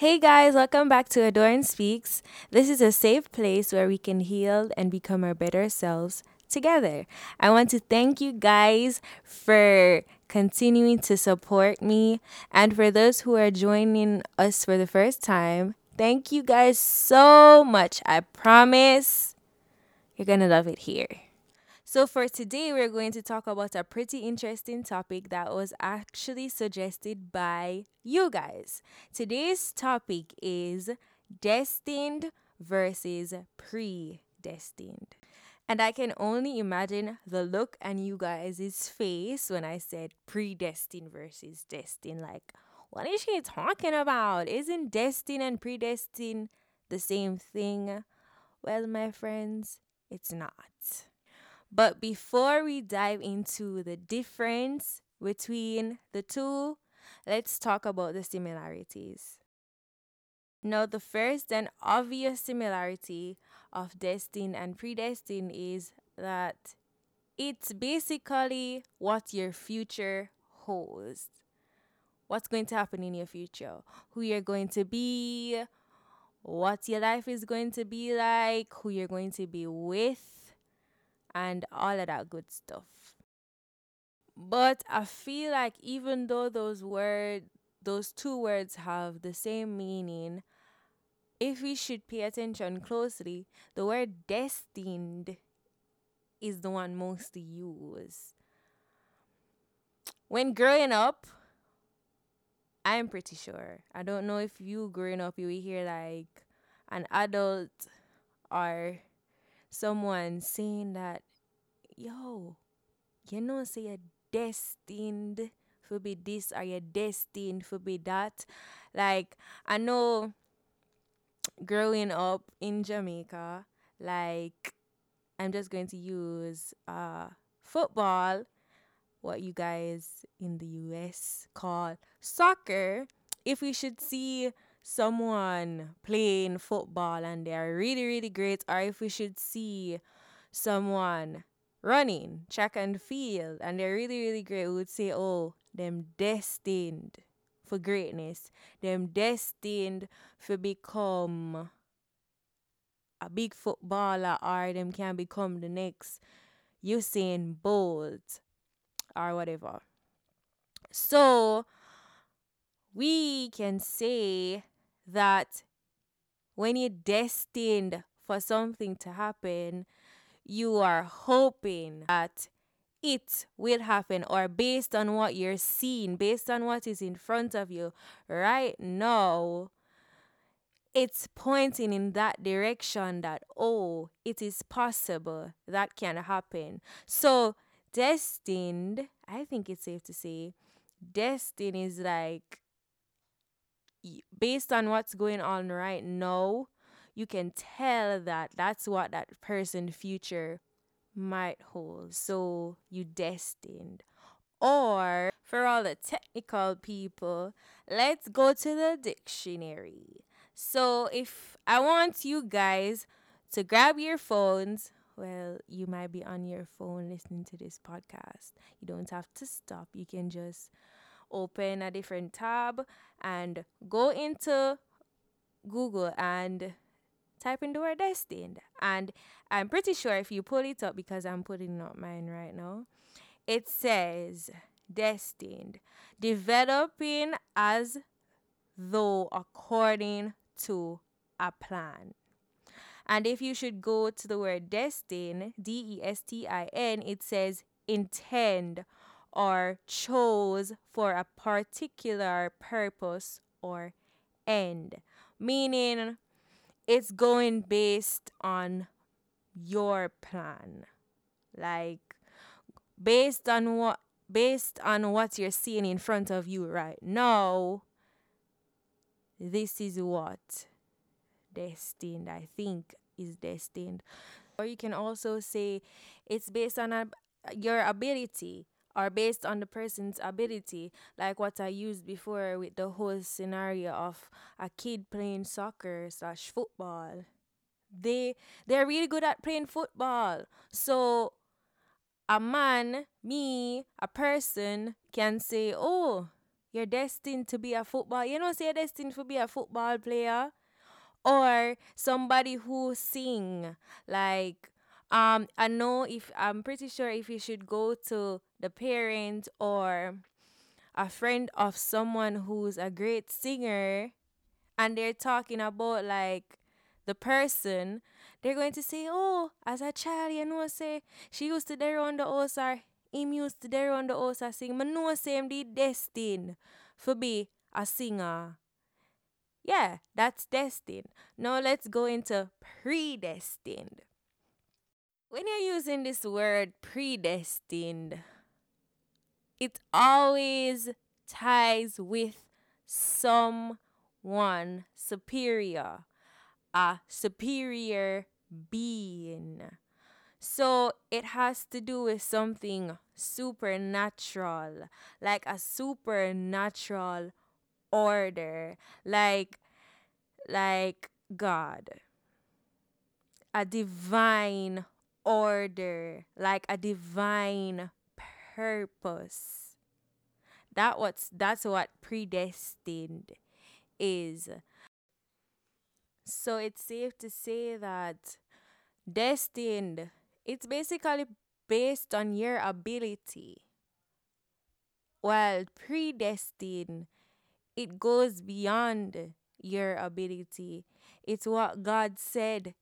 Hey guys, welcome back to Adorn Speaks. This is a safe place where we can heal and become our better selves together. I want to thank you guys for continuing to support me and for those who are joining us for the first time. Thank you guys so much. I promise you're going to love it here. So, for today, we're going to talk about a pretty interesting topic that was actually suggested by you guys. Today's topic is destined versus predestined. And I can only imagine the look on you guys' face when I said predestined versus destined. Like, what is she talking about? Isn't destined and predestined the same thing? Well, my friends, it's not. But before we dive into the difference between the two, let's talk about the similarities. Now, the first and obvious similarity of destined and predestined is that it's basically what your future holds. What's going to happen in your future, who you're going to be, what your life is going to be like, who you're going to be with, and all of that good stuff. But I feel like even though those words, those two words have the same meaning, if we should pay attention closely, the word destined is the one most used. When growing up, I'm pretty sure. I don't know if you growing up you will hear like an adult or someone saying that, yo, you know, say you're destined for be this or you're destined for be that. Like, I know growing up in Jamaica, like, I'm just going to use uh, football, what you guys in the US call soccer. If we should see someone playing football and they are really, really great, or if we should see someone running track and field and they're really, really great, we would say, oh, them destined for greatness, them destined for become a big footballer, or them can become the next Usain Bolt or whatever. So we can say that when you're destined for something to happen, you are hoping that it will happen or based on what you're seeing, based on what is in front of you right now, it's pointing in that direction that, oh, it is possible that can happen. So, destined, I think it's safe to say, destined is like based on what's going on right now, you can tell that that's what that person's future might hold. So you destined. Or for all the technical people, let's go to the dictionary. So if I want you guys to grab your phones, well, you might be on your phone listening to this podcast. You don't have to stop. You can just open a different tab and go into Google and type in the word destined. And I'm pretty sure if you pull it up, because I'm putting up mine right now, it says destined, developing as though according to a plan. And if you should go to the word destined, D E S T I N, it says intend or chose for a particular purpose or end, meaning it's going based on your plan. Like based on what based on what you're seeing in front of you right now, this is what destined, I think, is destined. Or you can also say it's based on your ability or based on the person's ability, like what I used before with the whole scenario of a kid playing soccer slash football. They they're really good at playing football. So a man, me, a person can say, Oh, you're destined to be a football. You know, say you're destined to be a football player, or somebody who sing. Like, um, I know if I'm pretty sure if you should go to the parent or a friend of someone who's a great singer, and they're talking about like the person, they're going to say, Oh, as a child, you know, say she used to there on the or him used to there on the or sing. But say him the destined for be a singer. Yeah, that's destined. Now let's go into predestined. When you're using this word predestined, it always ties with someone superior, a superior being. So it has to do with something supernatural, like a supernatural order, like like God. A divine order, like a divine purpose. That what's that's what predestined is. So it's safe to say that destined it's basically based on your ability. While predestined it goes beyond your ability. It's what God said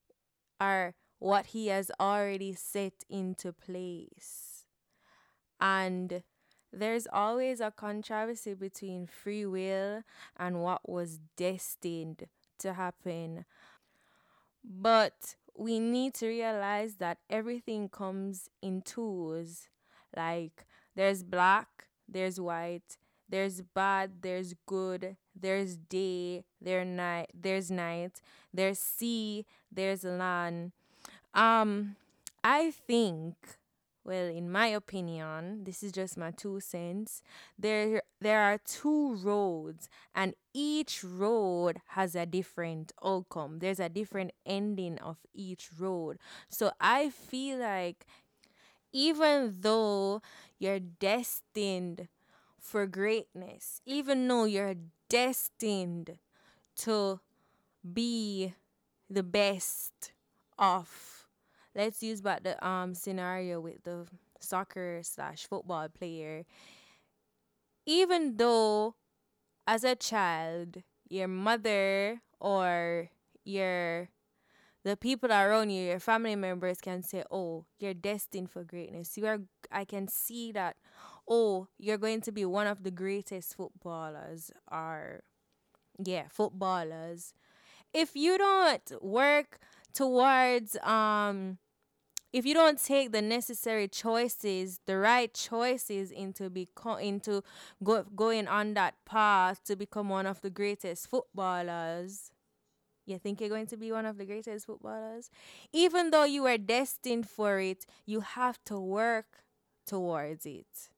or what he has already set into place. And there's always a controversy between free will and what was destined to happen. But we need to realize that everything comes in twos. Like there's black, there's white, there's bad, there's good, there's day, there's night, there's night, there's sea, there's land. Um I think well, in my opinion, this is just my two cents. There there are two roads and each road has a different outcome. There's a different ending of each road. So I feel like even though you're destined for greatness, even though you're destined to be the best of let's use back the um scenario with the soccer slash football player. Even though as a child your mother or your the people around you, your family members can say, "Oh, you're destined for greatness." You are. I can see that. Oh, you're going to be one of the greatest footballers, or yeah, footballers. If you don't work towards um if you don't take the necessary choices, the right choices into beco- into go- going on that path to become one of the greatest footballers, you think you're going to be one of the greatest footballers? Even though you are destined for it, you have to work towards it.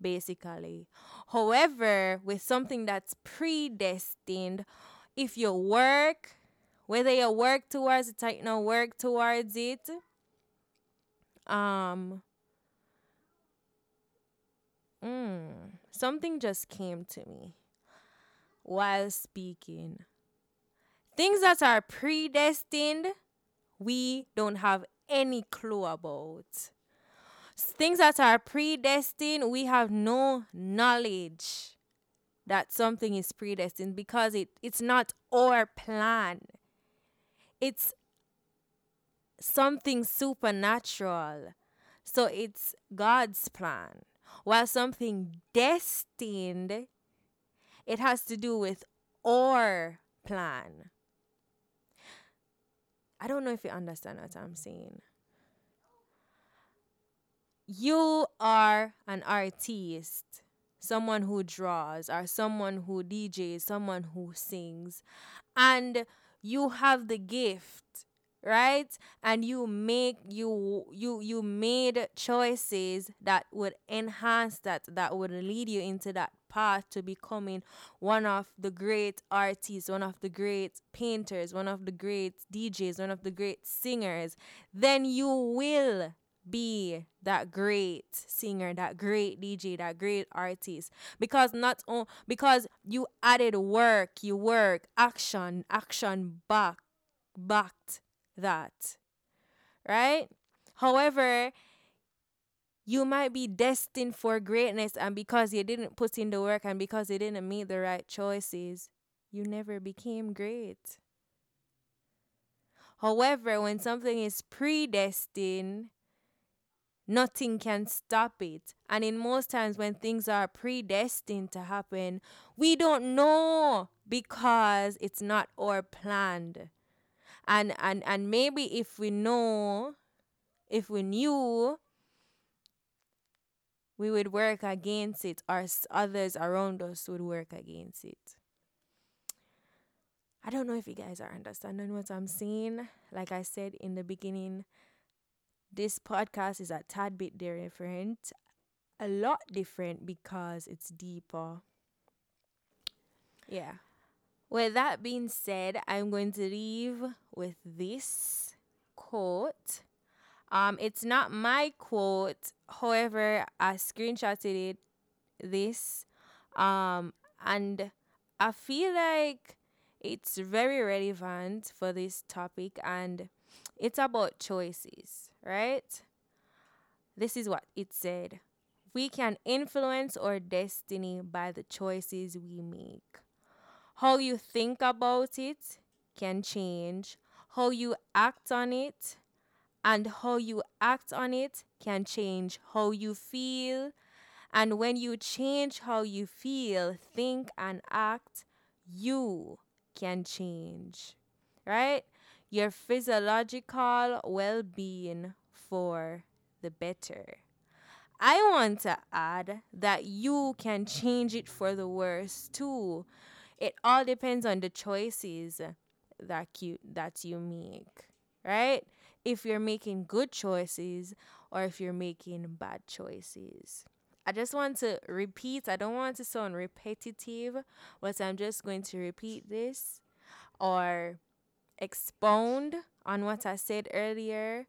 Basically. However, with something that's predestined, if you work, whether you work towards it or you know, work towards it, um mm, something just came to me while speaking. Things that are predestined, we don't have any clue about. Things that are predestined, we have no knowledge that something is predestined because it, it's not our plan. It's something supernatural. So it's God's plan. While something destined, it has to do with our plan. I don't know if you understand what I'm saying. You are an artist, someone who draws, or someone who DJs, someone who sings, and you have the gift right? And you make you you you made choices that would enhance that that would lead you into that path to becoming one of the great artists one of the great painters one of the great DJs one of the great singers. Then you will be that great singer, that great DJ, that great artist. Because not on because you added work, you work, action, action back backed that. Right? However, you might be destined for greatness and because you didn't put in the work and because you didn't make the right choices, you never became great. However, when something is predestined, nothing can stop it. And in most times when things are predestined to happen, we don't know because it's not our planned. And and and maybe if we know, if we knew, we would work against it or others around us would work against it. I don't know if you guys are understanding what I'm saying. Like I said in the beginning, this podcast is a tad bit different, a lot different because it's deeper. Yeah. With that being said, I'm going to leave with this quote. Um, it's not my quote, however, I screenshotted it. This, um, and I feel like it's very relevant for this topic and it's about choices, right? This is what it said. We can influence our destiny by the choices we make. How you think about it can change. How you act on it and how you act on it can change how you feel. And when you change how you feel, think, and act, you can change, right? Your physiological well being for the better. I want to add that you can change it for the worse too. It all depends on the choices that you that you make, right? If you're making good choices or if you're making bad choices. I just want to repeat. I don't want to sound repetitive, but I'm just going to repeat this or expound on what I said earlier.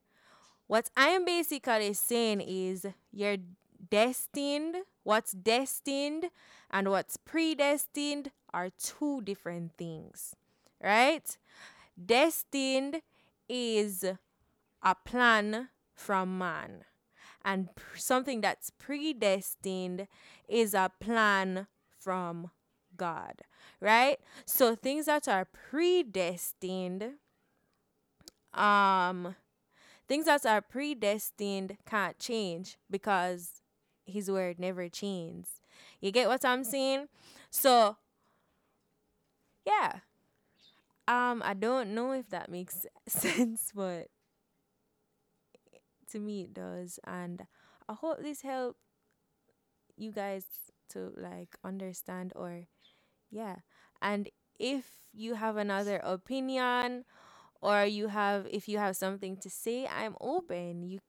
What I'm basically saying is you're destined, what's destined and what's predestined are two different things, right? Destined is a plan from man and something that's predestined is a plan from God, right? So things that are predestined, um, things that are predestined can't change because His word never changes. You get what I'm saying? So, yeah. Um, I don't know if that makes sense, but to me it does and i hope this helped you guys to like understand or yeah and if you have another opinion or you have if you have something to say i'm open you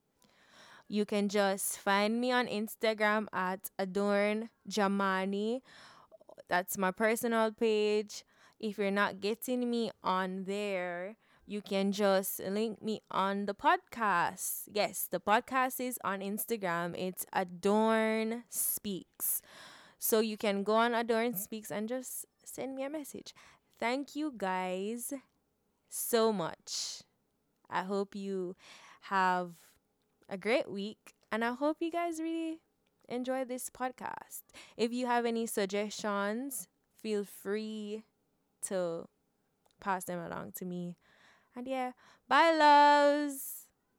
you can just find me on instagram at adorn jamani that's my personal page if you're not getting me on there you can just link me on the podcast. Yes, the podcast is on Instagram. It's Adorn Speaks. So you can go on Adorn mm. Speaks and just send me a message. Thank you guys so much. I hope you have a great week and I hope you guys really enjoy this podcast. If you have any suggestions, feel free to pass them along to me. And yeah, bye, loves.